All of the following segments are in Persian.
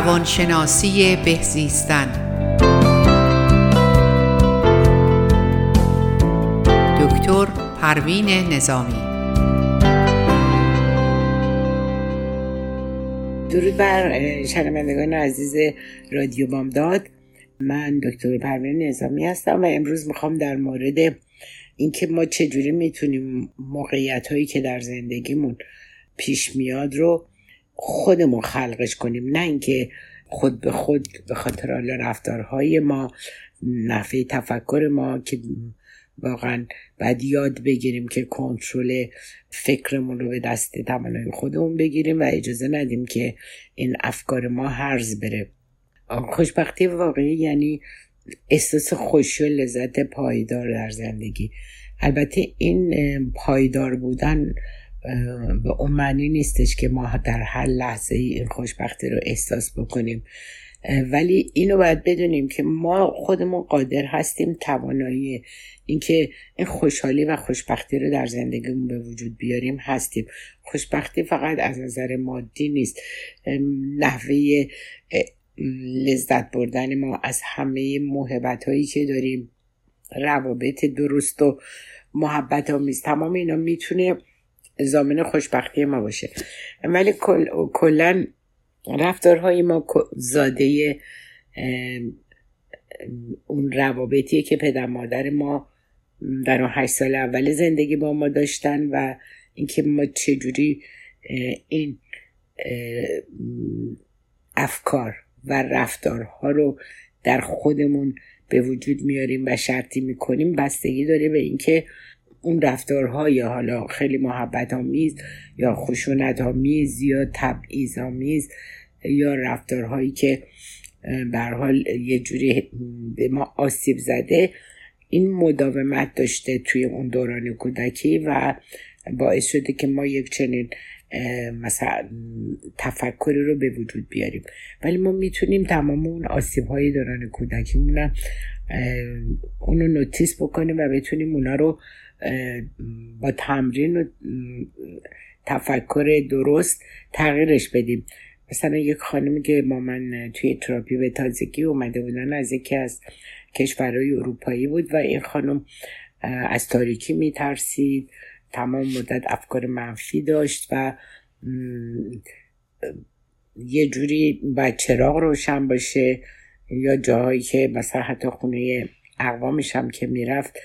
روانشناسی بهزیستن دکتر پروین نظامی. درود بر شنوندگان عزیز رادیو بامداد. من دکتر پروین نظامی هستم و امروز می‌خوام در مورد اینکه ما چجوری می‌تونیم موقعیت هایی که در زندگیمون پیش میاد رو خودمون خلقش کنیم. نه اینکه خود به خود به خاطر حالا رفتارهای ما نحوه تفکر ما که واقعا باید یاد بگیریم که کنترل فکرمون رو به دست توانای خودمون بگیریم و اجازه ندیم که این افکار ما هرز بره. خوشبختی واقعی یعنی احساس خوشی و لذت پایدار در زندگی. البته این پایدار بودن به اون معنی نیستش که ما در هر لحظه ای این خوشبختی رو احساس بکنیم. ولی اینو باید بدونیم که ما خودمون قادر هستیم توانایی اینکه این خوشحالی و خوشبختی رو در زندگیمون به وجود بیاریم هستیم. خوشبختی فقط از نظر مادی نیست. نحوه لذت بردن ما از همه محبت هایی که داریم روابط درست و محبت آمیز تمام اینا می‌تونه زامن خوشبختی ما باشه. ولی کلا رفتارهای ما زاده اون روابطیه که پدر مادر ما در اون هشت سال اول زندگی با ما داشتن و اینکه ما چجوری این افکار و رفتارها رو در خودمون به وجود میاریم و شرطی می‌کنیم بستگی داره به اینکه اون رفتارها یا حالا خیلی محبت آمیز یا خشونت آمیز یا تبعیض آمیز یا رفتارهایی که به حال یه جوری به ما آسیب زده این مداومت داشته توی اون دوران کودکی و باعث شده که ما یک چنین مثلا تفکری رو به وجود بیاریم. ولی ما می‌تونیم تمام اون آسیب های دوران کودکیمون اونو نوتیس بکنیم و بتونیم اونا رو با تمرین و تفکر درست تغییرش بدیم. مثلا یک خانمی که با من توی تراپی به تازگی اومده بودن از یکی از کشورهای اروپایی بود و این خانم از تاریکی میترسید تمام مدت افکار منفی داشت و یه جوری باید چراغ روشن باشه. یا جاهایی که مثلا حتی خونه اقوامش هم که می‌رفت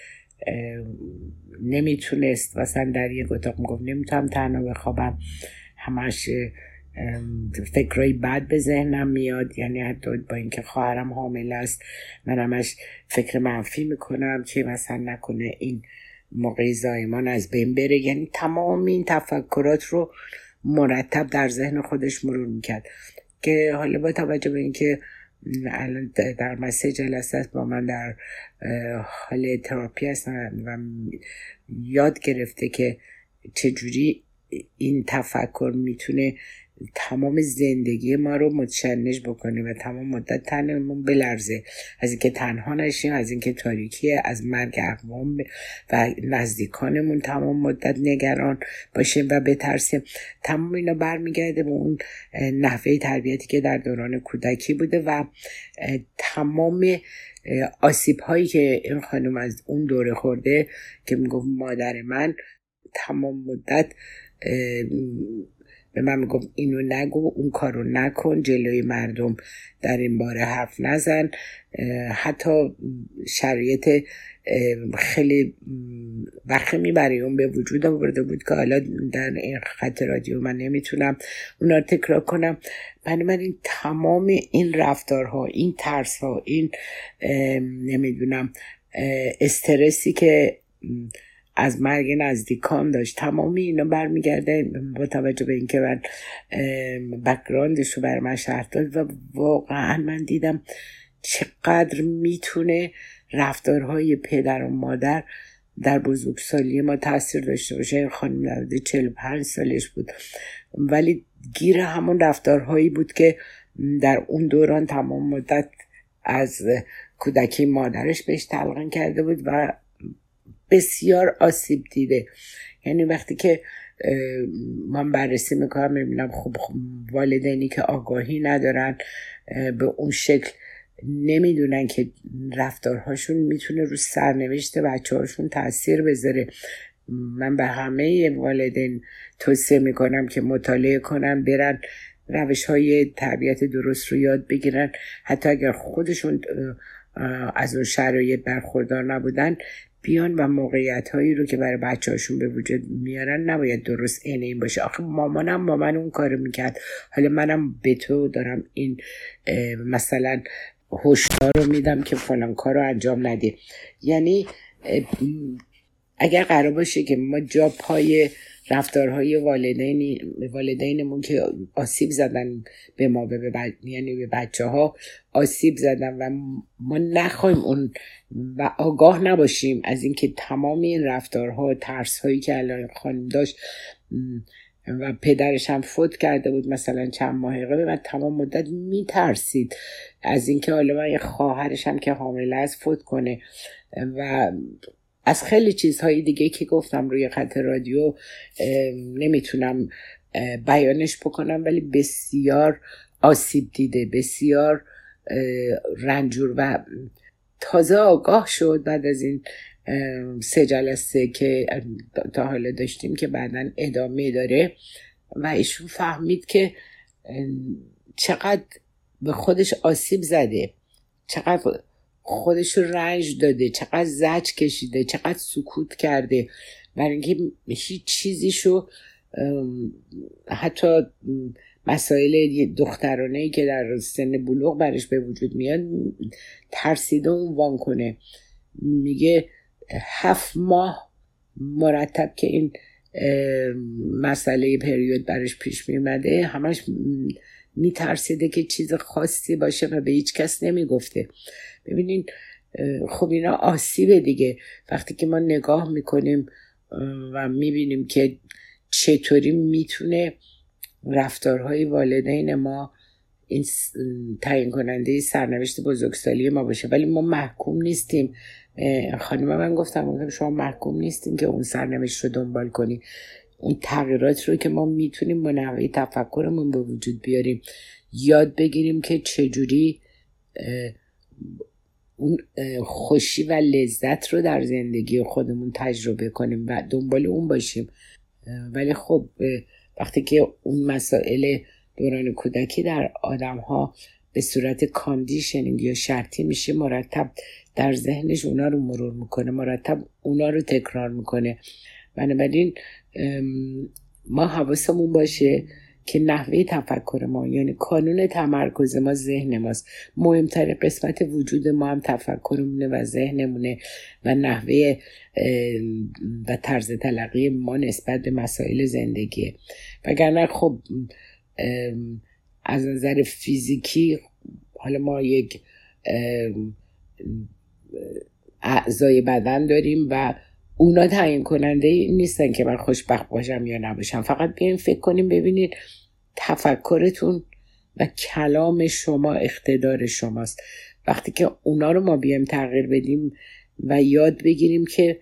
نمی‌تونست مثلا در یک اتاق می‌گفت نمی‌تونم تنها بخوابم. همش فکرهای بد به ذهنم میاد. یعنی حتی با اینکه خواهرم حامل است من همش فکر منفی می‌کنم که مثلا نکنه این موقع زایمان از بین بره. یعنی تمام این تفکرات رو مرتب در ذهن خودش مرور می‌کرد. که حالا با توجه به اینکه در مسیح جلسه با من در حال تراپی هستن و یاد گرفته که چجوری این تفکر می‌تونه تمام زندگی ما رو متشنج بکنه و تمام مدت تنمون بلرزه. از اینکه تنها نشیم از اینکه تاریکیه از مرگ اقوام و نزدیکانمون تمام مدت نگران باشیم و بترسیم. تمام اینا برمیگرده به اون نحوه تربیتی که در دوران کودکی بوده و تمام آسیب هایی که این خانم از اون دوره خورده که می‌گفت مادر من تمام مدت به من می‌گفت اینو نگو اون کارو نکن جلوی مردم در این باره حرف نزن. حتی شرایط خیلی وخمی برای اون به وجود آورده بود که حالا در این خط رادیو من نمی‌تونم اونا رو تکرار کنم. من این تمام این رفتارها این ترس ها این نمی‌دونم استرسی که از مرگ نزدیکان داشت. تمامی اینا برمیگرده با توجه به اینکه من بکراندش رو بر من شرط داد و واقعا من دیدم چقدر می‌تونه رفتارهای پدر و مادر در بزرگسالی ما تاثیر داشته باشه. این خانم 45 سالش بود. ولی گیر همون رفتارهایی بود که در اون دوران تمام مدت از کودکی مادرش بهش تلقین کرده بود و بسیار آسیب دیده. یعنی وقتی که من بررسی می‌کنم می‌بینم خب والدینی که آگاهی ندارن به اون شکل نمی‌دونن که رفتارهاشون می‌تونه رو سرنوشت بچه هاشون تاثیر بذاره. من به همه والدین توصیه می‌کنم که مطالعه کنن برن روش های تربیت درست رو یاد بگیرن. حتی اگر خودشون از اون شرایط برخوردار نبودن بیان و موقعیت هایی رو که برای بچه هاشون به وجود میارن نباید درست عین این باشه. آخه مامانم با من اون کار می‌کرد. حالا منم به تو دارم این مثلا هشدار رو میدم که فلان کار رو انجام ندی. یعنی اگر قرار باشه که ما جا پای رفتارهای والدین والدینمون که آسیب زدن به ما به یعنی به بچه ها آسیب زدن و ما نخوایم اون و آگاه نباشیم از اینکه تمام این رفتارها ترس هایی که الان خانم داشت و پدرش هم فوت کرده بود مثلا چند ماه قبل من تمام مدت میترسید. از اینکه حالا من خواهرش هم که حامله است فوت کنه و از خیلی چیزهای دیگه که گفتم روی خط رادیو نمی‌تونم بیانش بکنم ولی بسیار آسیب دیده بسیار رنجور و تازه آگاه شد بعد از این سه جلسه که تا حالا داشتیم که بعدا ادامه داره و ایشون فهمید که چقدر به خودش آسیب زده چقدر خودش رنج داده چقدر زج کشیده چقدر سکوت کرده. برای اینکه هیچ چیزیشو حتی مسائل دخترانه که در سن بلوغ برش به وجود میاد ترسیده اون وان کنه. میگه هفت ماه مرتب که این مسئله پریود برش پیش میمده همش میترسیده که چیز خاصی باشه و به هیچ کس نمی‌گفته. ببینین خب اینا آسیبه دیگه. وقتی که ما نگاه می‌کنیم و می‌بینیم که چطوری می‌تونه رفتارهای والدین ما این تعیین کننده سرنوشت بزرگسالی ما باشه. ولی ما محکوم نیستیم. خانم من گفتم شما محکوم نیستیم که اون سرنوشت رو دنبال کنیم اون تغییرات رو که ما می‌تونیم با نحوه تفکرمون به وجود بیاریم. یاد بگیریم که چجوری اون خوشی و لذت رو در زندگی خودمون تجربه کنیم و دنبال اون باشیم. ولی خب وقتی که اون مسائل دوران کودکی در آدم ها به صورت conditioning یا شرطی میشه مرتب در ذهنش اونا رو مرور می‌کنه مرتب اونا رو تکرار می‌کنه. بنابراین ما حواسمون باشه که نحوه تفکر ما یعنی کانون تمرکز ما ذهن ماست. مهمترین قسمت وجود ما هم تفکرمونه و ذهنمونه و نحوه و طرز تلقی ما نسبت به مسائل زندگیه. وگرنه خب از نظر فیزیکی حالا ما یک اعضای بدن داریم و اونا تعیین کننده نیستن که من خوشبخت باشم یا نباشم. فقط بیاین فکر کنیم ببینید تفکرتون و کلام شما اقتدار شماست. وقتی که اونا رو ما بیایم تغییر بدیم و یاد بگیریم که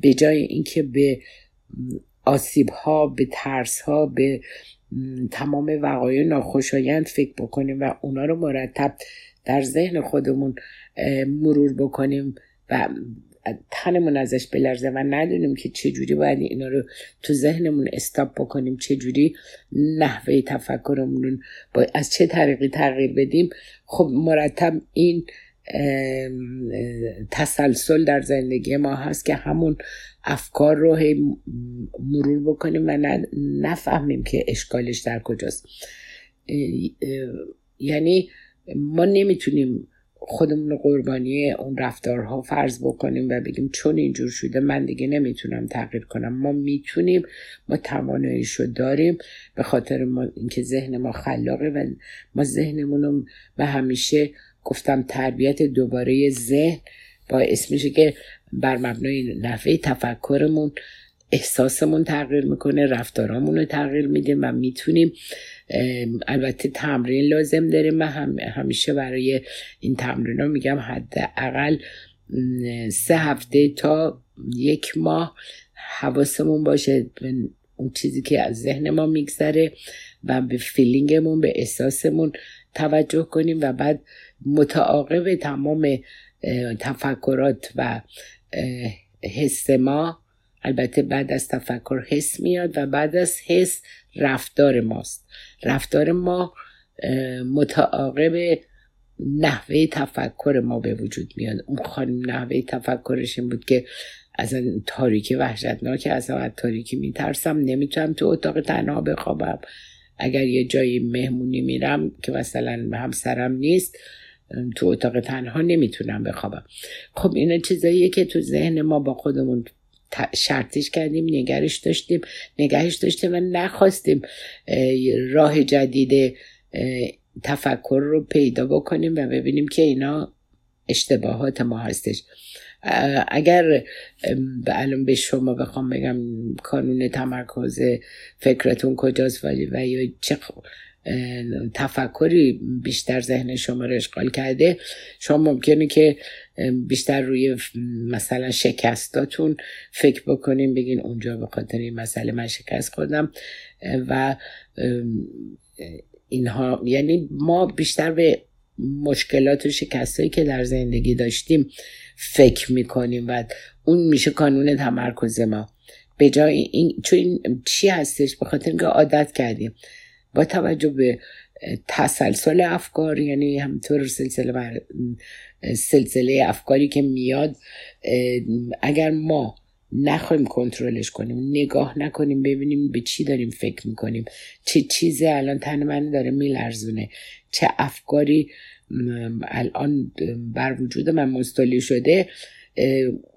به جای اینکه به آسیب ها به ترس ها به تمام وقایع ناخوشایند فکر بکنیم و اونا رو مرتب در ذهن خودمون مرور بکنیم و تنمون ازش بلرزه و ندونیم که چجوری باید اینا رو تو ذهنمون استاپ بکنیم چجوری نحوه تفکرمون با از چه طریقی تغییر بدیم. خب مرتب این تسلسل در زندگی ما هست که همون افکار رو مرور بکنیم و نفهمیم که اشکالش در کجاست. یعنی ما نمی‌تونیم خودمون رو قربانی اون رفتارها فرض بکنیم و بگیم چون اینجور شده من دیگه نمی‌تونم تغییر کنم. ما می‌تونیم ما تواناییش رو داریم به خاطر ما اینکه ذهن ما خلاقه و ما ذهنمون رو به همیشه گفتم تربیت دوباره ذهن باعث میشه که بر مبنای نحوه تفکرمون احساسمون تغییر می‌کنه رفتارامون رو تغییر میده و می‌تونیم البته تمرین لازم داریم من هم همیشه برای این تمرین ها میگم حداقل سه هفته تا یک ماه حواسمون باشه اون چیزی که از ذهن ما میگذره و به فیلینگمون به احساسمون توجه کنیم و بعد متعاقب تمام تفکرات و حس ما البته بعد از تفکر حس میاد و بعد از حس رفتار ماست. رفتار ما متعاقب نحوه تفکر ما به وجود میاد. اون خانم نحوه تفکرش این بود که از تاریکی وحشتناک از تاریکی میترسم نمی‌تونم تو اتاق تنها بخوابم. اگر یه جایی مهمونی میرم که مثلا همسرم نیست تو اتاق تنها نمی‌تونم بخوابم. خب اینا چیزاییه که تو ذهن ما با خودمون شرطش کردیم نگرش داشتیم نگهش داشتیم و نخواستیم راه جدید تفکر رو پیدا بکنیم و ببینیم که اینا اشتباهات ما هستش. اگر الان به شما بخوام بگم کانون تمرکز فکرتون کجاست و یا چه تفکری بیشتر ذهن شما رو اشغال کرده شما ممکنه که بیشتر روی مثلا شکستاتون فکر بکنیم بگین اونجا به خاطر این مسئله من شکست خوردم. و اینها یعنی ما بیشتر به مشکلات و شکستهایی که در زندگی داشتیم فکر می‌کنیم و اون میشه کانون تمرکز ما. به جای این چون این چی هستش؟ به خاطر اینکه عادت کردیم. با توجه به تسلسل افکار یعنی همطور سلسله سلسله افکاری که میاد اگر ما نخواهیم کنترلش کنیم نگاه نکنیم ببینیم به چی داریم فکر می‌کنیم چه چیزی الان تن من داره میلرزونه چه افکاری الان بر وجود من مستولی شده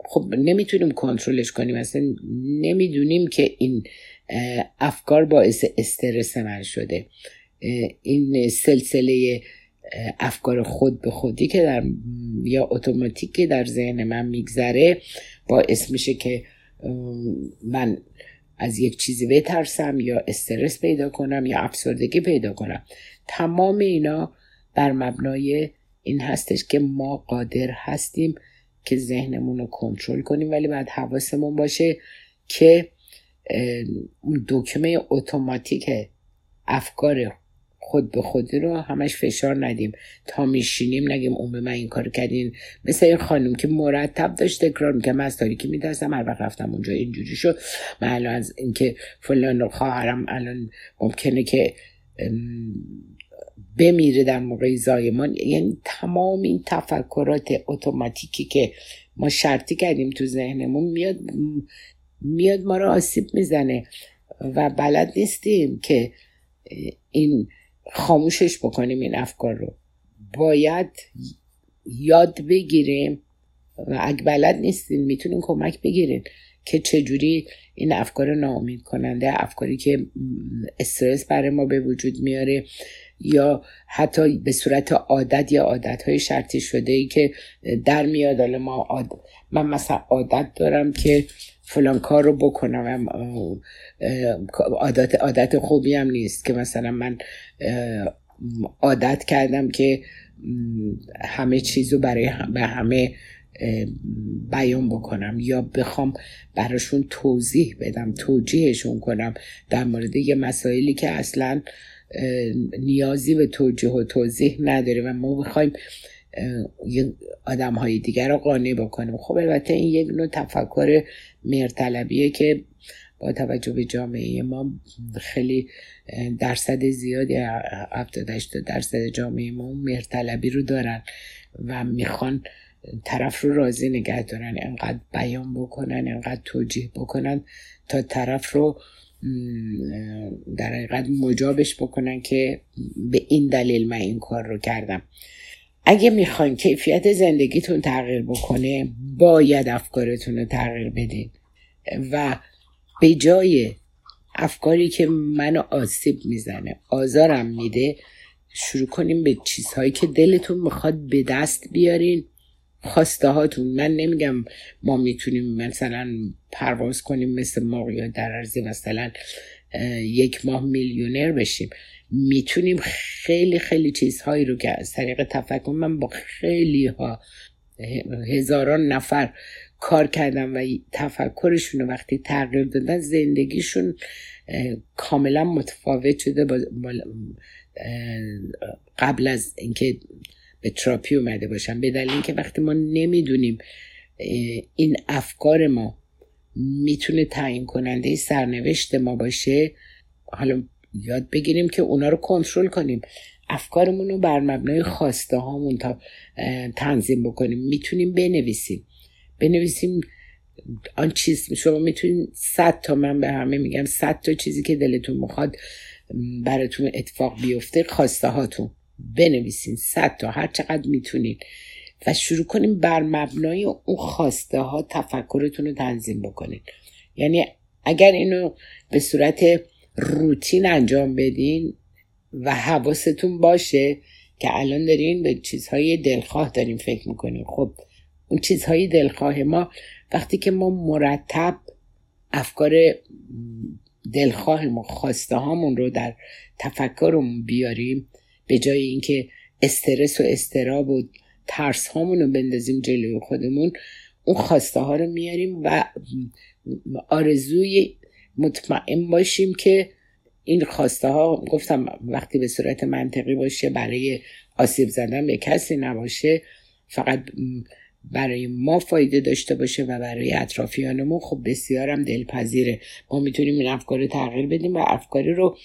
خب نمی‌تونیم کنترلش کنیم. اصلا نمی‌دونیم که این افکار باعث استرس من شده. این سلسله افکار خود به خودی که در یا اتوماتیک که در ذهن من میگذره باعث میشه که من از یک چیزی بترسم یا استرس پیدا کنم یا افسردگی پیدا کنم. تمام اینا بر مبنای این هستش که ما قادر هستیم که ذهنمون رو کنترل کنیم ولی بعد حواسمون باشه که اون دکمه اتوماتیک افکار خود به خودی رو همش فشار ندیم. تا میشینیم نگیم اون به من این کار کردین. مثل این خانم که مرتب داشت تکرار می‌کرد. من از تاریکی میترسم هر وقت رفتم اونجا اینجوری شد. من الان از اینکه فلان خواهرم الان ممکنه که بمیره در موقع زایمان. یعنی تمام این تفکرات اتوماتیکی که ما شرطی کردیم تو ذهنمون میاد میاد ما رو آسیب می‌زنه. و بلد نیستیم که این خاموشش بکنیم این افکار رو. باید یاد بگیریم و اگه بلد نیستین می‌تونین کمک بگیرین که چجوری این افکار ناامید کننده افکاری که استرس برای ما به وجود میاره یا حتی به صورت عادت یا عادت های شرطی شده ای که در میاد. ما عادت من مثلا عادت دارم که فلان کار رو بکنم. عادت عادت خوبی هم نیست که مثلا من عادت کردم که همه چیز رو برای به همه بیان بکنم یا بخوام براشون توضیح بدم توجیهشون کنم در مورد یه مسائلی که اصلا نیازی به توجیه و توضیح نداره و ما بخوایم آدم های دیگر رو قانع بکنیم. خب البته این یک نوع تفکر مرتلبیه که با توجه به جامعه ما خیلی درصد زیادی 70 درصد جامعه ما مرتلبی رو دارن و می‌خوان طرف رو راضی نگه دارن انقدر بیان بکنن انقدر توجیه بکنن تا طرف رو در حقیقت مجابش بکنن که به این دلیل من این کار رو کردم. اگه می‌خواین کیفیت زندگیتون تغییر بکنه باید افکارتون رو تغییر بدین. و به جای افکاری که منو آسیب می‌زنه آزارم میده شروع کنیم به چیزهایی که دلتون می‌خواد به دست بیارین. خواسته هاتون من نمیگم ما می‌تونیم مثلا پرواز کنیم مثل ما یا در عرض مثلا یک ماه میلیونر بشیم. می‌تونیم خیلی خیلی چیزهایی رو که از طریق تفکر من با خیلی ها هزاران نفر کار کردن و تفکرشون رو وقتی تغییر دادن زندگیشون کاملا متفاوت شده با قبل از اینکه به تراپی اومده باشن به دلیل اینکه وقتی ما نمی‌دونیم این افکار ما می‌تونه تعیین کننده سرنوشت ما باشه حالا یاد بگیریم که اونا رو کنترل کنیم. افکارمون رو بر مبنای خواسته هامون تا تنظیم بکنیم. می‌تونیم بنویسیم. بنویسیم آن چیز شما می‌تونید صد تا من به همه میگم صد تا چیزی که دلتون می‌خواد براتون اتفاق بیفته خواسته هاتون بنویسین. صد تا هر چقدر می‌تونید و شروع کنیم بر مبنای اون خواسته ها تفکرتون رو تنظیم بکنید یعنی اگر اینو به صورت روتین انجام بدین و حواستون باشه که الان دارین به چیزهای دلخواه داریم فکر می‌کنیم خب اون چیزهای دلخواه ما وقتی که ما مرتب افکار دلخواه ما خواسته هامون رو در تفکرمون بیاریم به جای اینکه استرس و استراب و ترس هامون رو بندازیم جلوی خودمون اون خواسته ها رو میاریم و آرزوی مطمئن باشیم که این خواسته ها گفتم وقتی به صورت منطقی باشه برای آسیب زدن به کسی نباشه فقط برای ما فایده داشته باشه و برای اطرافیانمون خب بسیارم دلپذیره. ما می‌تونیم این افکار رو تغییر بدیم و افکاری رو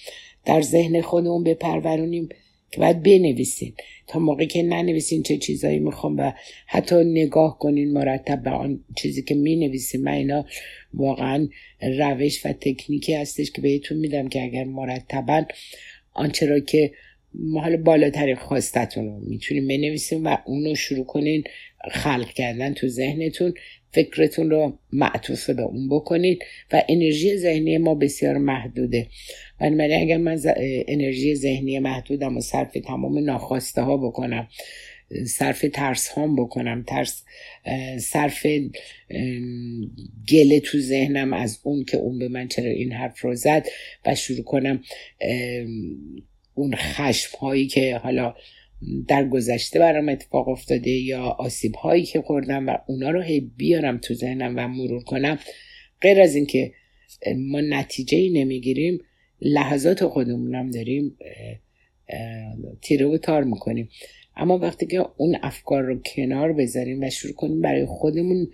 در ذهن خودمون بپرورونیم که باید بنویسین. تا موقعی که ننویسین چه چیزایی می‌خوام و حتی نگاه کنین مرتب به آن چیزی که می‌نویسین من اینا واقعا روش و تکنیکی هستش که بهتون میدم که اگر مرتبا آنچه را که حالا بالاترین خواستتون رو می‌تونین بنویسین و اونو شروع کنین خلق کردن تو ذهنتون فکرتون رو معطوف به اون بکنید و انرژی ذهنی ما بسیار محدوده. بنابراین اگر من انرژی ذهنی محدودم و صرف تمام ناخواسته ها بکنم صرف ترس هام بکنم ترس صرف گله تو ذهنم از اون که اون به من چرا این حرف رو زد و شروع کنم اون خشم هایی که حالا در گذشته برام اتفاق افتاده یا آسیب هایی که خوردم و اونا رو هی بیارم تو ذهنم و مرور کنم. غیر از اینکه ما نتیجه ای نمی‌گیریم لحظات خودمونم داریم تیره و تار می‌کنیم. اما وقتی که اون افکار رو کنار بذاریم و شروع کنیم برای خودمون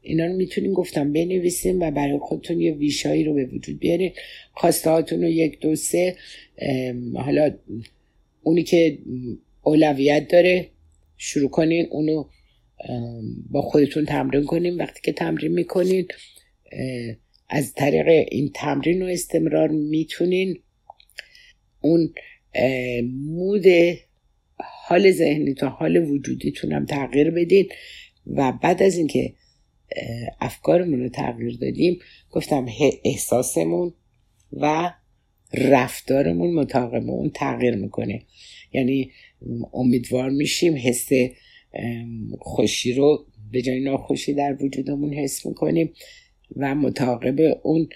اینا رو می‌تونیم گفتم بنویسیم و برای خودتون یه ویشایی رو به وجود بیارین. خواسته هاتون رو یک دو سه حالا اونی که اولویت داره شروع کنین اونو با خودتون تمرین کنین. وقتی که تمرین می‌کنین از طریق این تمرین و استمرار می‌تونین اون مود حال ذهنی تا حال وجودیتون هم تغییر بدین. و بعد از اینکه افکارمون رو تغییر دادیم گفتم احساسمون و رفتارمون مطابق اون تغییر می‌کنه. یعنی امیدوار میشیم حس خوشی رو به جای ناخوشی در وجودمون حس می‌کنیم و متعاقب اون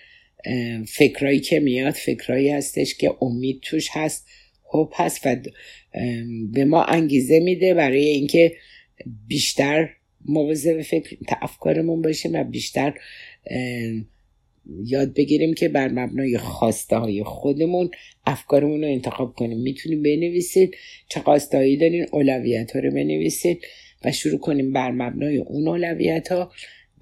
فکرایی که میاد فکرایی هستش که امید توش هست. خوب هست و به ما انگیزه میده برای اینکه بیشتر مواظب فکر افکارمون باشیم و بیشتر یاد بگیریم که بر مبنای خواسته های خودمون افکارمون رو انتخاب کنیم. می‌تونیم بنویسید چه خواسته هایی دارین اولویت ها رو بنویسید و شروع کنیم بر مبنای اون اولویت ها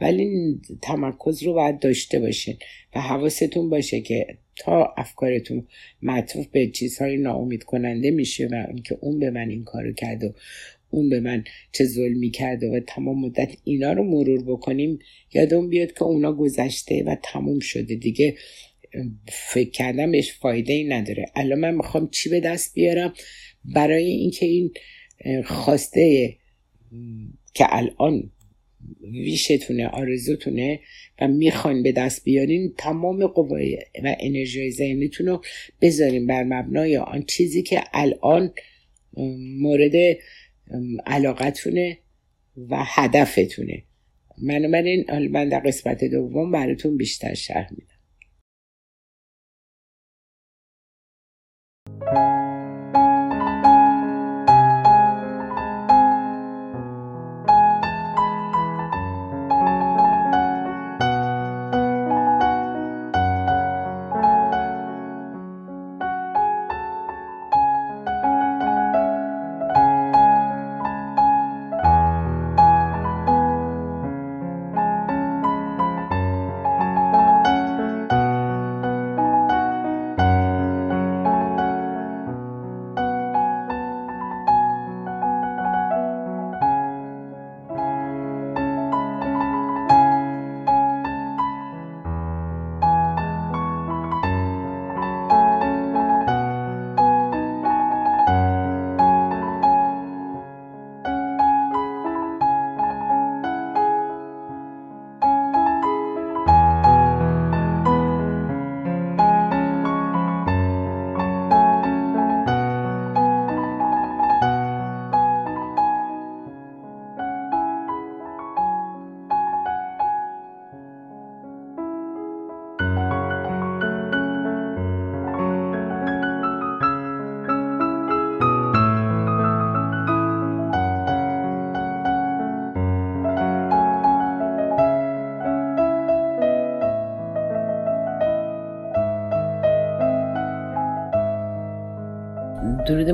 ولی تمرکز رو باید داشته باشین و حواستون باشه که تا افکارتون معطوف به چیزهای ناامید کننده میشه و اینکه اون به من این کارو کرد و اون به من چه ظلمی کرده و تمام مدت اینا رو مرور بکنیم یادمون بیاد که اونا گذشته و تموم شده دیگه. فکر کردم بهش فایده ای نداره. الان من می‌خوام چی به دست بیارم؟ برای اینکه این خواسته که الان ویشتونه آرزوتونه و می‌خواین به دست بیارین تمام قوای و انرژی ذهنیتون رو بذارین بر مبنای آن چیزی که الان مورد علاقتونه و هدفتونه. من من در قسمت دوم براتون بیشتر شرح میدم.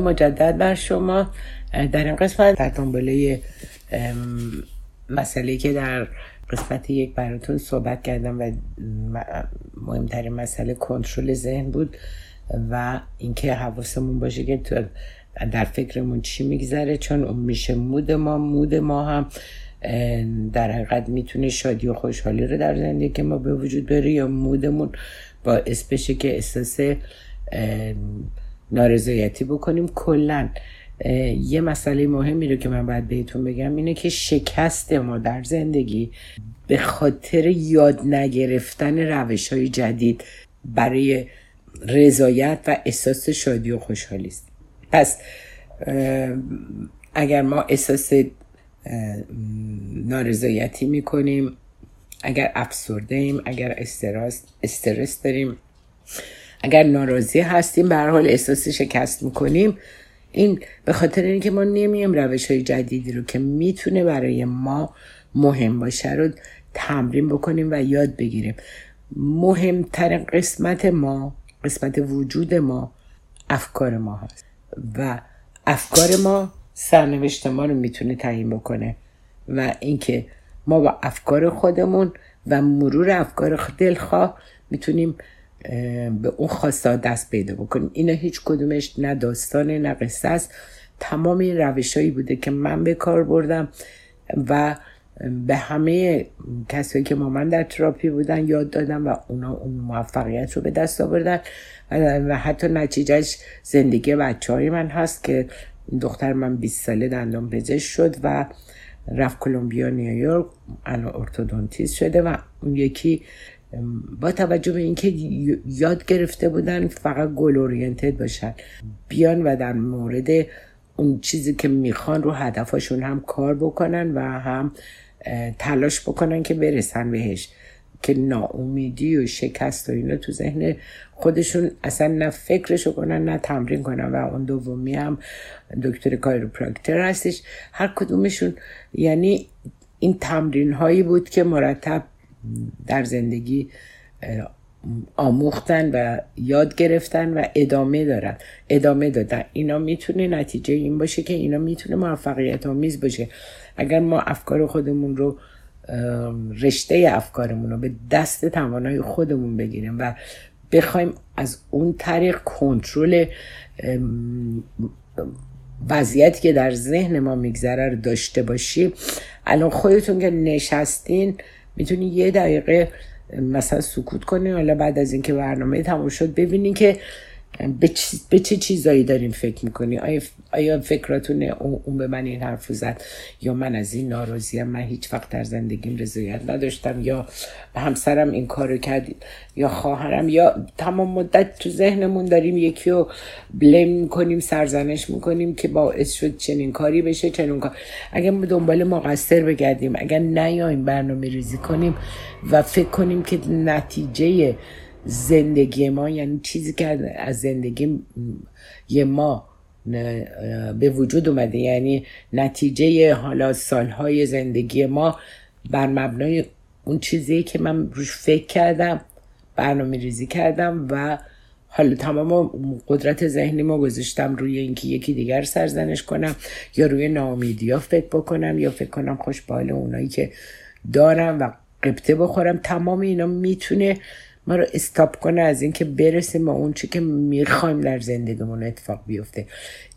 مجدد بر شما. در این قسمت در دنباله مسئله که در قسمت یک براتون صحبت کردم و مهمترین مسئله کنترل ذهن بود و اینکه حواسمون باشه که در فکرمون چی میگذره چون اون میشه مود ما مود ما هم در حقیقت می‌تونه شادی و خوشحالی رو در زندگی ما به وجود بره یا مودمون باعث بشه که احساس نارضایتی بکنیم. کلا یه مسئله مهمی رو که من باید بهتون بگم اینه که شکست ما در زندگی به خاطر یاد نگرفتن روش های جدید برای رضایت و احساس شادی و خوشحالی است. پس اگر ما احساس نارضایتی می‌کنیم اگر افسرده ایم اگر استرس, داریم اگر ناراضی هستیم به هر حال احساس شکست می‌کنیم. این به خاطر اینکه ما نمیم روش های جدیدی رو که می‌تونه برای ما مهم باشه رو تمرین بکنیم و یاد بگیریم. مهمترین قسمت ما قسمت وجود ما افکار ما هست. و افکار ما سرنوشت ما رو می‌تونه تعیین بکنه. و اینکه ما با افکار خودمون و مرور افکار دلخواه می‌تونیم به اون خواسته دست پیدا بکنیم. اینا هیچ کدومش نه داستان نه قصه است. تمام این روش هایی بوده که من به کار بردم و به همه کسایی که ما من در تراپی بودن یاد دادم و اونا اون موفقیت رو به دست آوردن. و حتی نتیجهش زندگی بچه های من هست که دختر من 20 ساله دندان پزشک شد و رفت کلمبیا نیویورک الان ارتودونتیست شده و اون یکی با توجه به اینکه یاد گرفته بودن فقط گل اورینتد باشن. بیان و در مورد اون چیزی که می‌خوان رو هدفاشون هم کار بکنن و هم تلاش بکنن که برسن بهش. که ناامیدی و شکست و اینا تو ذهن خودشون اصلا نه فکرشو کنن نه تمرین کنن. و اون دومی هم دکتر کایروپراکتر هستش. هر کدومشون یعنی این تمرین هایی بود که مرتب در زندگی آموختن و یاد گرفتن و ادامه دارن. ادامه دادن. اینا می‌تونه نتیجه این باشه که اینا می‌تونه موفقیت آمیز باشه. اگر ما افکار خودمون رو رشته افکارمون رو به دست توانای خودمون بگیریم و بخوایم از اون طریق کنترل وضعیتی که در ذهن ما میگذره رو داشته باشیم الان خودتون که نشستین می‌تونی یه دقیقه مثلا سکوت کنی حالا بعد از اینکه برنامه تموم شد ببینی که به چه چیزایی داریم فکر می‌کنی. آیا, آیا فکراتون اون به من این حرف زد؟ یا من از این ناراضیم من هیچ وقت در زندگیم رضایت نداشتم یا همسرم این کارو کرد یا خواهرم یا تمام مدت تو ذهنمون داریم یکی رو بلیم می‌کنیم سرزنش می‌کنیم که باعث شد چنین کاری بشه چنین کار. اگر دنبال مقصر بگردیم اگر نیایم برنامه ریزی کنیم و فکر کنیم که نتیجه زندگی ما یعنی چیزی که از زندگی یه ما به وجود اومده. یعنی نتیجه حالا سالهای زندگی ما بر مبنای اون چیزی که من روش فکر کردم برنامه ریزی کردم و حالا تمام قدرت ذهنی ما گذاشتم روی اینکه یکی دیگر سرزنش کنم یا روی ناامیدی ها فکر بکنم یا فکر کنم خوشبال اونایی که دارم و قبطه بخورم. تمام اینا می‌تونه ما رو استاپ کنه از اینکه برسیم به اون چی که می‌خوایم در زندگیمون اتفاق بیفته.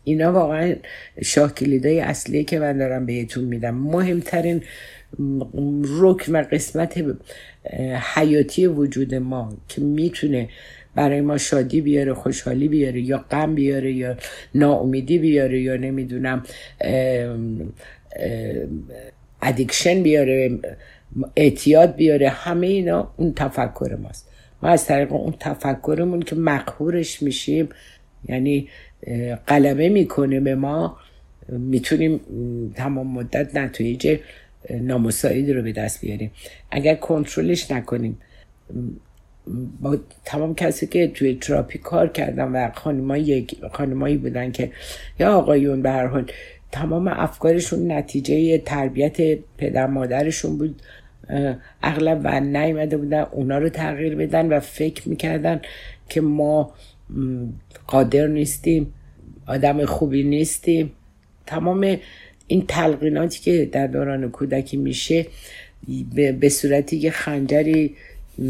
اینا واقعا شاه کلیدای اصلیه که من دارم بهتون میدم. مهمترین رکن و قسمت حیاتی وجود ما که می‌تونه برای ما شادی بیاره خوشحالی بیاره یا غم بیاره یا ناامیدی بیاره یا نمی‌دونم ادیکشن بیاره اعتیاد بیاره همه اینا اون تفکر ماست. ما از طریق اون تفکرمون که مقهورش میشیم یعنی قلمه می‌کنه به ما. می‌تونیم تمام مدت نتایج نامساعدی رو به دست بیاریم. اگر کنترلش نکنیم با تمام کسی که توی تراپی کار کردن و خانمایی بودن که یا آقایون به هر حال تمام افکارشون نتیجه تربیت پدر مادرشون بود. اغلب و نیمده بودن اونا رو تغییر بدن و فکر می‌کردن که ما قادر نیستیم آدم خوبی نیستیم. تمام این تلقیناتی که در دوران کودکی میشه به صورتی که خنجری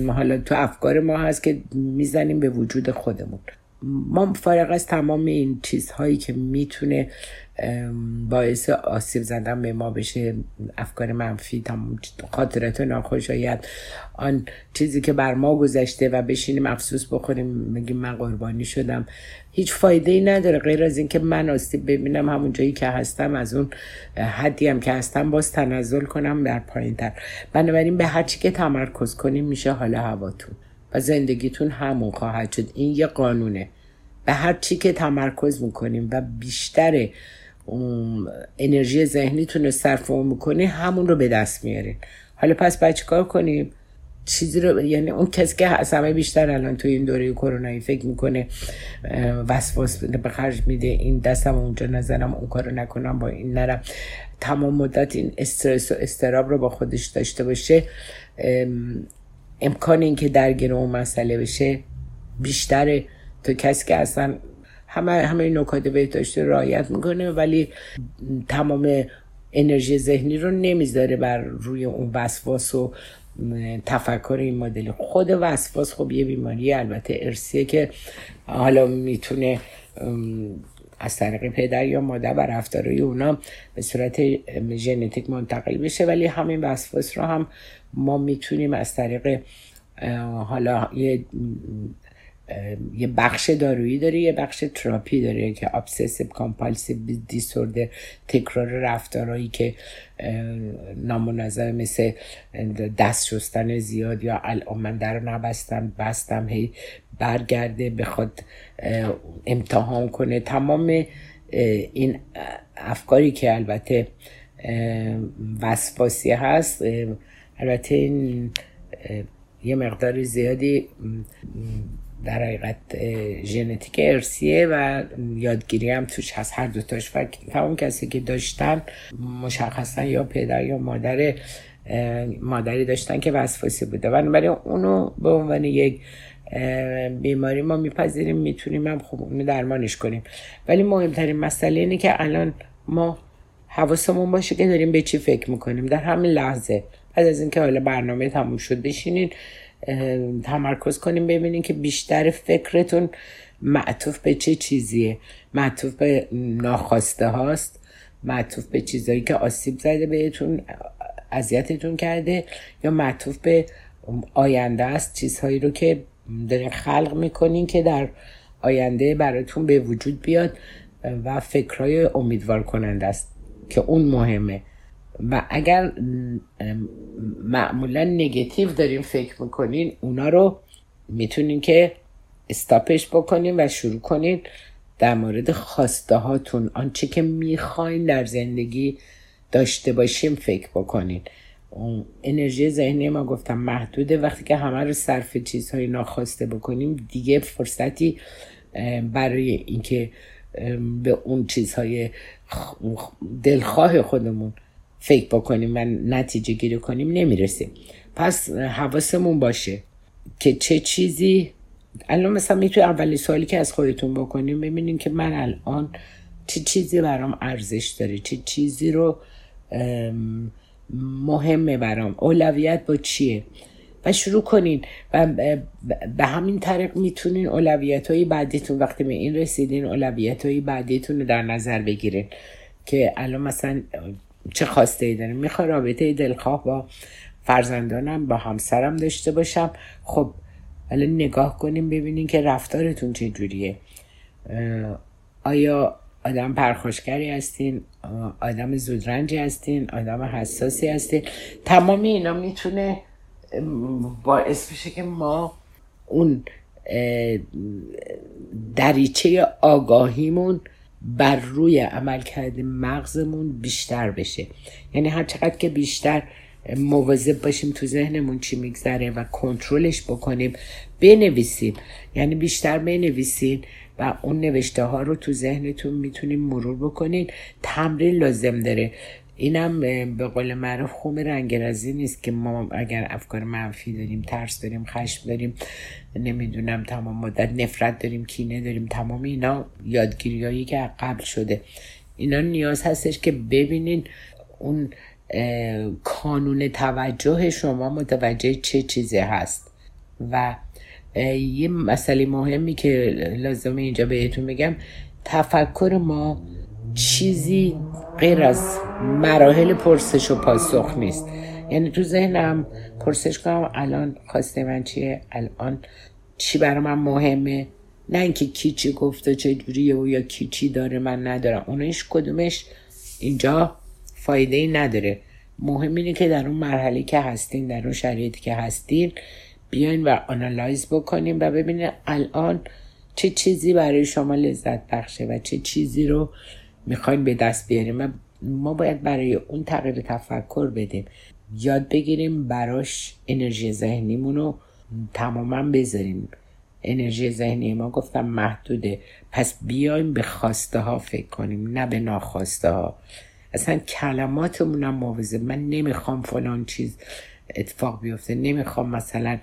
حالا تو افکار ما هست که می‌زنیم به وجود خودمون. ما فارغ از تمام این چیزهایی که می‌تونه باعث آسیب زدن به ما بشه افکار منفی خاطرات ناخوشایند آن چیزی که بر ما گذشته و بشینیم افسوس بخوریم میگیم من قربانی شدم. هیچ فایده ای نداره. غیر از اینکه من آسیب ببینم همون جایی که هستم از اون حدی هم که هستم باز تنزل کنم در پایین تر بنابراین به هر چی که تمرکز کنیم میشه حال هواتون و زندگیتون همون خواهد شد. این یه قانونه. به هر چی که تمرکز می‌کنیم و بیشتر انرژی ذهنیتون رو صرف می‌کنه همون رو به دست میارین. حالا پس بچه کار کنیم؟ چیزی رو یعنی اون کسی که از همه بیشتر الان توی این دوره کرونایی فکر می‌کنه وسواس به خرج میده این دستم اونجا نزنم اون کارو نکنم با این نرم. تمام مدت این استرس و استراب رو با خودش داشته باشه امکان اینکه درگیر اون مسئله بشه بیشتره. تو کسی که اصلا همه همه نکات بهداشتی رعایت می‌کنه ولی تمام انرژی ذهنی رو نمی‌ذاره بر روی اون وسواس و تفکر این مدلی خود وسواس خب یه بیماری البته ارسیه که حالا می‌تونه از طریق پدر یا مادر و رفتارهای اونا به صورت ژنتیک منتقل بشه. ولی همین وسواس رو هم ما می‌تونیم از طریق حالا یه یه بخش دارویی داره یه بخش تراپی داره که obsessive compulsive disorder تکرار رفتارهایی که نامنظم مثل دست شستن زیاد یا الان من در نبستم بستم هی برگرده بخواد امتحان کنه. تمام این افکاری که البته وسواسی هست البته این یه مقدار زیادی در حقیقت ژنتیک ارسیه و یادگیری هم توش هست. هر دوتاش و تمام کسی که داشتن مشخصا یا پدر یا مادر مادری داشتن که وسواسی بوده. بنابراین اونو به عنوان یک بیماری ما میپذیریم می‌تونیم هم خوب اونو درمانش کنیم. ولی مهمترین مسئله اینه که الان ما حواسمون باشه که داریم به چی فکر می‌کنیم. در همین لحظه بعد از اینکه حالا برنامه تموم شد بشینین. تمرکز کنیم ببینیم که بیشتر فکرتون معطوف به چه چیزیه. معطوف به ناخواسته هاست. معطوف به چیزهایی که آسیب زده بهتون اذیتتون کرده یا معطوف به آینده است. چیزهایی رو که دارین خلق می‌کنین که در آینده براتون به وجود بیاد و فکرهای امیدوار کننده است که اون مهمه. و اگر معمولا نگتیو داریم فکر می‌کنین اونا رو می‌تونین که استاپش بکنین و شروع کنین در مورد خواسته هاتون آنچه که می‌خواین در زندگی داشته باشیم فکر بکنین. انرژی ذهنی ما گفتم محدوده. وقتی که همه رو صرف چیزهای ناخواسته بکنیم دیگه فرصتی برای اینکه به اون چیزهای دلخواه خودمون فکر بکنیم و نتیجه گیری کنیم نمی‌رسیم. پس حواسمون باشه که چه چیزی الان مثلا می‌تونی اولی سوالی که از خودتون بکنیم ببینیم که من الان چه چیزی برام ارزش داره چه چیزی رو مهمه برام اولویت با چیه؟ و شروع کنین و به همین طریق می‌تونین اولویت های بعدیتون وقتی به این رسیدین اولویت های بعدیتون رو در نظر بگیرین. که الان مثلا چه خواسته ای دارم می‌خوای رابطه دلخواه با فرزندانم با همسرم داشته باشم. خب حالا نگاه کنیم ببینیم که رفتارتون چجوریه. آیا آدم پرخوشگری هستین؟ آدم زودرنجی هستین؟ آدم حساسی هستین؟ تمام اینا می‌تونه باعث بشه که ما اون دریچه آگاهیمون بر روی عملکرد مغزمون بیشتر بشه. یعنی هر چقدر که بیشتر مواظب باشیم تو ذهنمون چی میگذره و کنترلش بکنیم بنویسیم. یعنی بیشتر بنویسین و اون نوشته ها رو تو ذهنتون می‌تونیم مرور بکنین. تمرین لازم داره. اینم به قول معروف خوم رنگرزی نیست که ما اگر افکار منفی داریم ترس داریم خشم داریم نمی‌دونم تمام مدت نفرت داریم کینه داریم تمام اینا یادگیریایی که قبل شده. اینا نیاز هستش که ببینین اون کانون توجه شما متوجه چه چیزی هست. و یه مسئله مهمی که لازمه اینجا بهتون بگم تفکر ما چیزی غیر از مراحل پرسش و پاسخ نیست. یعنی تو ذهنم پرسش کنم الان خواسته من چیه؟ الان چی برای من مهمه؟ نه اینکه کی چی گفته چه جوریه و یا کی چی داره من ندارم. اونش کدومش اینجا فایده ای نداره. مهم اینه که در اون مرحله که هستین در اون شرایطی که هستین بیاین و آنالایز بکنیم و ببینید الان چه چیزی برای شما لذت بخشه و چه چیزی رو می‌خوایم به دست بیاریم. ما باید برای اون تغییر تفکر بدیم. یاد بگیریم براش انرژی ذهنیمون رو تماما بذاریم. انرژی ذهنی ما گفتم محدوده. پس بیایم به خواسته ها فکر کنیم نه به ناخواسته ها اصلا کلماتمون هم موازه من نمی‌خوام فلان چیز اتفاق بیفته. نمی‌خوام مثلا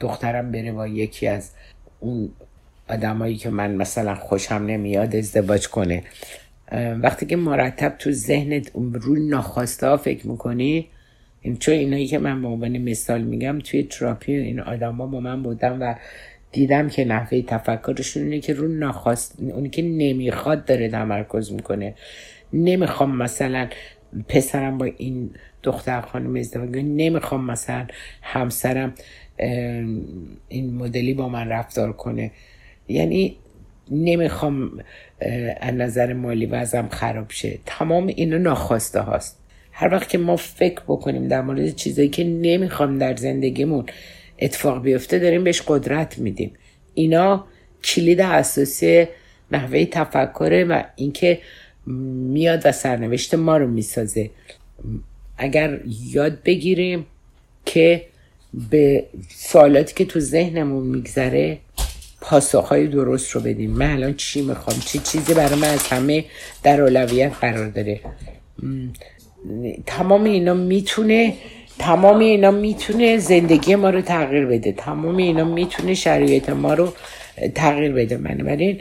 دخترم بره با یکی از اون آدمایی که من مثلا خوشم نمیاد ازدواج کنه. وقتی که مرتب تو ذهنت روی ناخواسته ها فکر می‌کنی این چون اینایی که من به عنوان مثال میگم توی تراپی این آدما با من بودم و دیدم که نحوه تفکرشون اینه که رو ناخواست اونی که نمی‌خواد داره تمرکز می‌کنه. نمی‌خوام مثلا پسرم با این دختر خانم ازدواج نمی‌خوام مثلا همسرم این مدلی با من رفتار کنه. یعنی نمی‌خوام از نظر مالی وضعم خراب شه. تمام اینا ناخواسته هاست. هر وقت که ما فکر بکنیم در مورد چیزایی که نمی‌خوام در زندگیمون اتفاق بیفته داریم بهش قدرت میدیم. اینا کلید اساسی نحوه تفکره و اینکه میاد و سرنوشت ما رو می‌سازه. اگر یاد بگیریم که به سوالاتی که تو ذهنمون میگذره پاسخهای درست رو بدیم. من الان چی می‌خوام؟ چی چیزی برای من از همه در اولویت قرار داره؟ تمام اینا می‌تونه تمام اینا می‌تونه زندگی ما رو تغییر بده. تمام اینا می‌تونه شرایط ما رو تغییر بده. بنابراین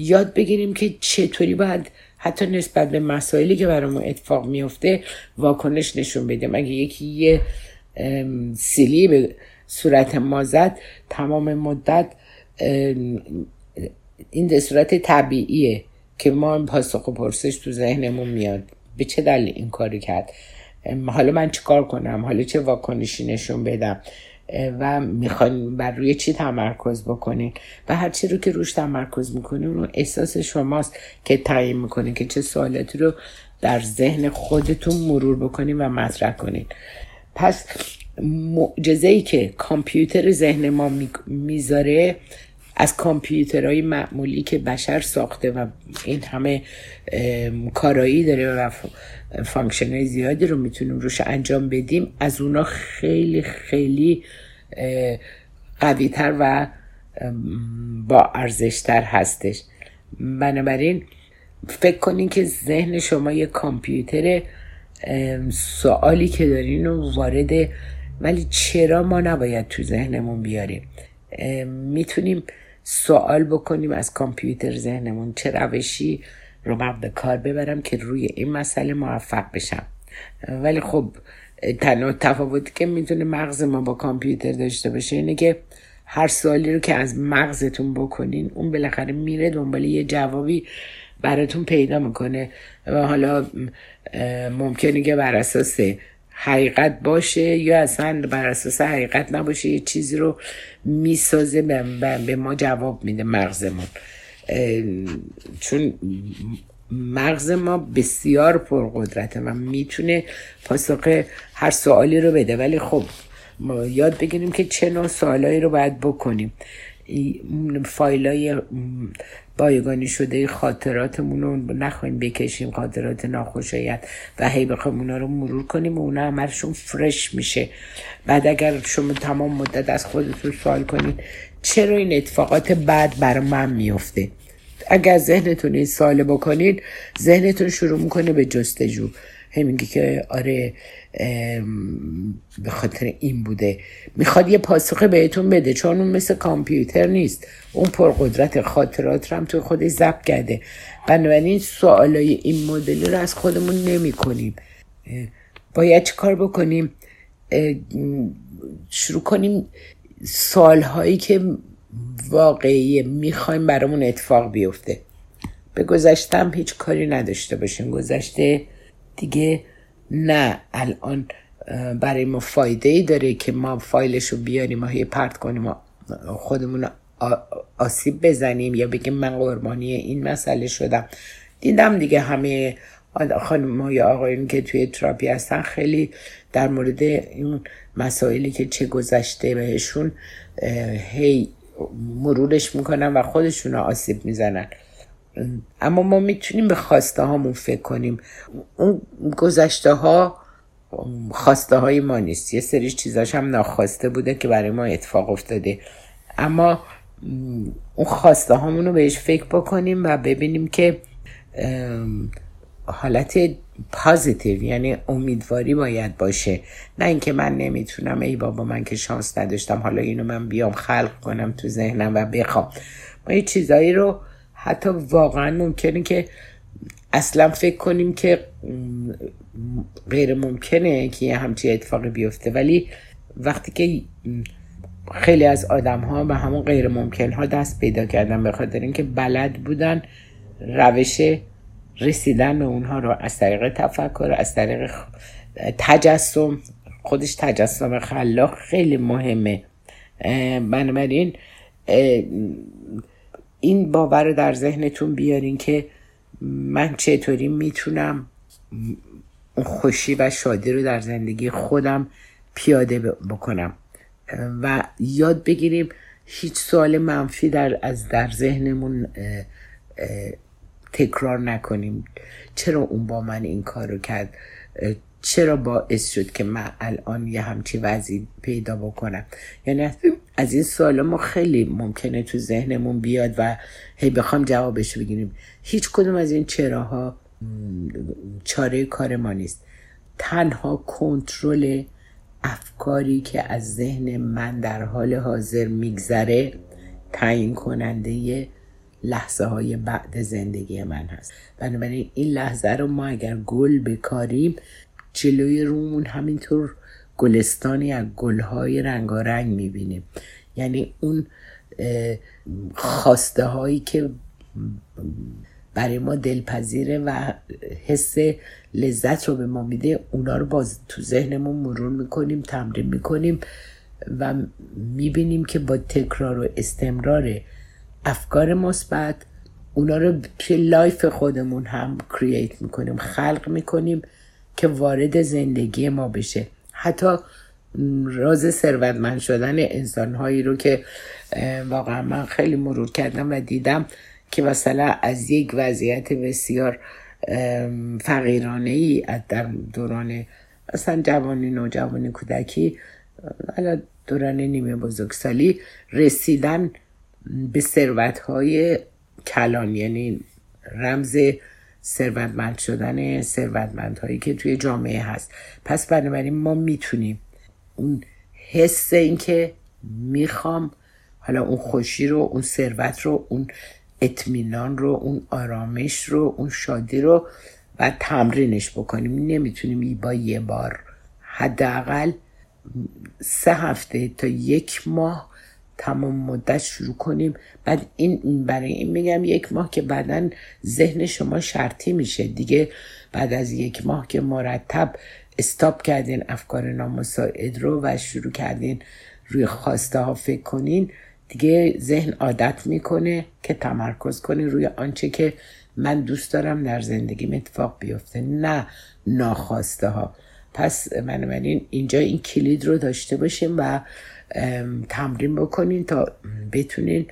یاد بگیریم که چطوری باید حتی نسبت به مسائلی که برامون اتفاق میفته واکنش نشون بدیم. اگه یکی یه سیلی به صورت ما زد تمام مدت این به صورت طبیعیه که ما پاسخ و پرسش تو ذهنمون میاد. به چه دلیل این کاری کرد؟ حالا من چیکار کنم؟ حالا چه واکنشی نشون بدم؟ و می‌خواین بر روی چی تمرکز بکنین؟ و هر چی رو که روش تمرکز می‌کنین اون احساس شماست که تعیین می‌کنین که چه سوالاتی رو در ذهن خودتون مرور بکنین و مطرح کنین. پس معجزه ای که کامپیوتر ذهن ما می‌ذاره از کامپیوترهای معمولی که بشر ساخته و این همه کارایی داره و function زیادی رو می‌تونیم روش انجام بدیم از اونا خیلی خیلی قویتر و با ارزشتر هستش. بنابراین فکر کنین که ذهن شما یه کامپیوتر سوالی که دارین رو وارد ولی چرا ما نباید تو ذهنمون بیاریم؟ می‌تونیم سوال بکنیم از کامپیوتر ذهنمون. چه روشی رو من به کار ببرم که روی این مسئله موفق بشم. ولی خب تنها تفاوتی که می‌تونه مغز ما با کامپیوتر داشته باشه اینه که هر سوالی رو که از مغزتون بکنین اون بالاخره میره دنبال یه جوابی براتون پیدا می‌کنه. و حالا ممکنه که بر اساس حقیقت باشه یا اصلا بر اساس حقیقت نباشه یه چیزی رو می‌سازه به ما جواب میده مغزمون. چون مغز ما بسیار پرقدرته و می‌تونه پاسخ هر سوالی رو بده. ولی خب ما یاد بگیریم که چه نوع سوالایی رو باید بکنیم. فایل های بایگانی شده خاطراتمون رو نخواهیم بکشیم خاطرات ناخوشایت و هی بخوایم اونا رو مرور کنیم و اونا همشون فرش میشه. بعد اگر شما تمام مدت از خودتون سوال کنید چرا این اتفاقات بعد بر من میفته؟ اگر ذهنتون این سوال بکنید ذهنتون شروع می‌کنه به جستجو. هی میگه که آره به خاطر این بوده. می‌خواد یه پاسخ بهتون بده چون اون مثل کامپیوتر نیست. اون پرقدرت خاطرات رو هم توی خودش ضبط کرده. بنابراین سوالای این مدلی رو از خودمون نمی کنیم باید چه کار بکنیم شروع کنیم سالهایی که واقعی می‌خوایم برامون اتفاق بیفته. به گذشتم هیچ کاری نداشته باشیم. گذشته دیگه نه الان برای ما فایده ای داره که ما فایلش رو بیاریم و پرت کنیم و خودمون آسیب بزنیم یا بگیم من قربانی این مسئله شدم. دیدم دیگه همه خانم یا آقایون که توی تراپی هستن خیلی در مورد این مسائلی که چه گذشته بهشون هی مرورش می‌کنن و خودشون آسیب می‌زنن. اما ما می‌تونیم به خواسته هامون فکر کنیم. اون گذشته ها خواسته های ما نیست. یه سری چیزاش هم ناخواسته بوده که برای ما اتفاق افتاده. اما اون خواسته هامون رو بهش فکر بکنیم و ببینیم که حالت پازیتیو یعنی امیدواری باید باشه. نه اینکه من نمی‌تونم ای بابا من که شانس نداشتم حالا اینو من بیام خلق کنم تو ذهنم و بخوام. ما یه چیزایی رو حتی واقعا ممکنه که اصلا فکر کنیم که غیر ممکنه که یه همچی اتفاقی بیفته. ولی وقتی که خیلی از آدم ها به همون غیر ممکن ها دست پیدا کردن به خاطر اینکه بلد بودن روش رسیدن به اونها رو از طریق تفکر از طریق تجسم خودش تجسم خلاق خیلی مهمه. بنابراین این باور رو در ذهنتون بیارین که من چطوری می‌تونم خوشی و شادی رو در زندگی خودم پیاده بکنم. و یاد بگیریم هیچ سوال منفی در از در ذهنمون تکرار نکنیم. چرا اون با من این کار رو کرد چرا باعث شد که من الان یه همچی وضعی پیدا بکنم؟ یعنی از این سوال ما خیلی ممکنه تو ذهنمون بیاد و هی بخوام جوابش بگیریم. هیچ کدوم از این چراها چاره کار ما نیست. تنها کنترل افکاری که از ذهن من در حال حاضر میگذره تعیین کننده لحظه های بعد زندگی من هست. بنابراین این لحظه رو ما اگر گل بکاریم جلوی رومون همینطور گلستانی از گلهای رنگارنگ می‌بینیم یعنی اون خواسته هایی که برای ما دلپذیره و حس لذت رو به ما میده اونا رو باز تو ذهنمون مرور می‌کنیم تمرین می‌کنیم و می‌بینیم که با تکرار و استمرار افکار مثبت اونا رو توی life خودمون هم create می‌کنیم خلق می‌کنیم. که وارد زندگی ما بشه. حتی راز ثروتمند شدن انسانهایی رو که واقعا من خیلی مرور کردم و دیدم که مثلا از یک وضعیت بسیار فقیرانه ای در دوران مثلا جوانی نوجوانی کودکی حالا دوران نیمه بزرگسالی رسیدن به ثروت های کلان یعنی رمز ثروتمند شدن ثروتمند هایی که توی جامعه هست. پس بنابراین ما می‌تونیم اون حس این که می‌خوام حالا اون خوشی رو اون ثروت رو اون اطمینان رو اون آرامش رو اون شادی رو و تمرینش بکنیم. نمی‌تونیم با یه بار حداقل سه هفته تا یک ماه تمام مدت شروع کنیم. بعد این برای این میگم یک ماه که بعدا ذهن شما شرطی میشه. دیگه بعد از یک ماه که مرتب استاپ کردین افکار نامساعد رو و شروع کردین روی خواسته ها فکر کنین دیگه ذهن عادت می‌کنه که تمرکز کنه روی آنچه که من دوست دارم در زندگیم اتفاق بیفته نه ناخواسته ها پس من اینجا این کلید رو داشته باشیم و تمرین بکنین تا بتونین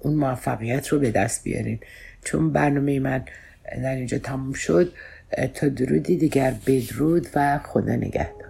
اون موفقیت رو به دست بیارین. چون برنامه من در اینجا تموم شد تا درودی دیگر بدرود و خدا نگهدار.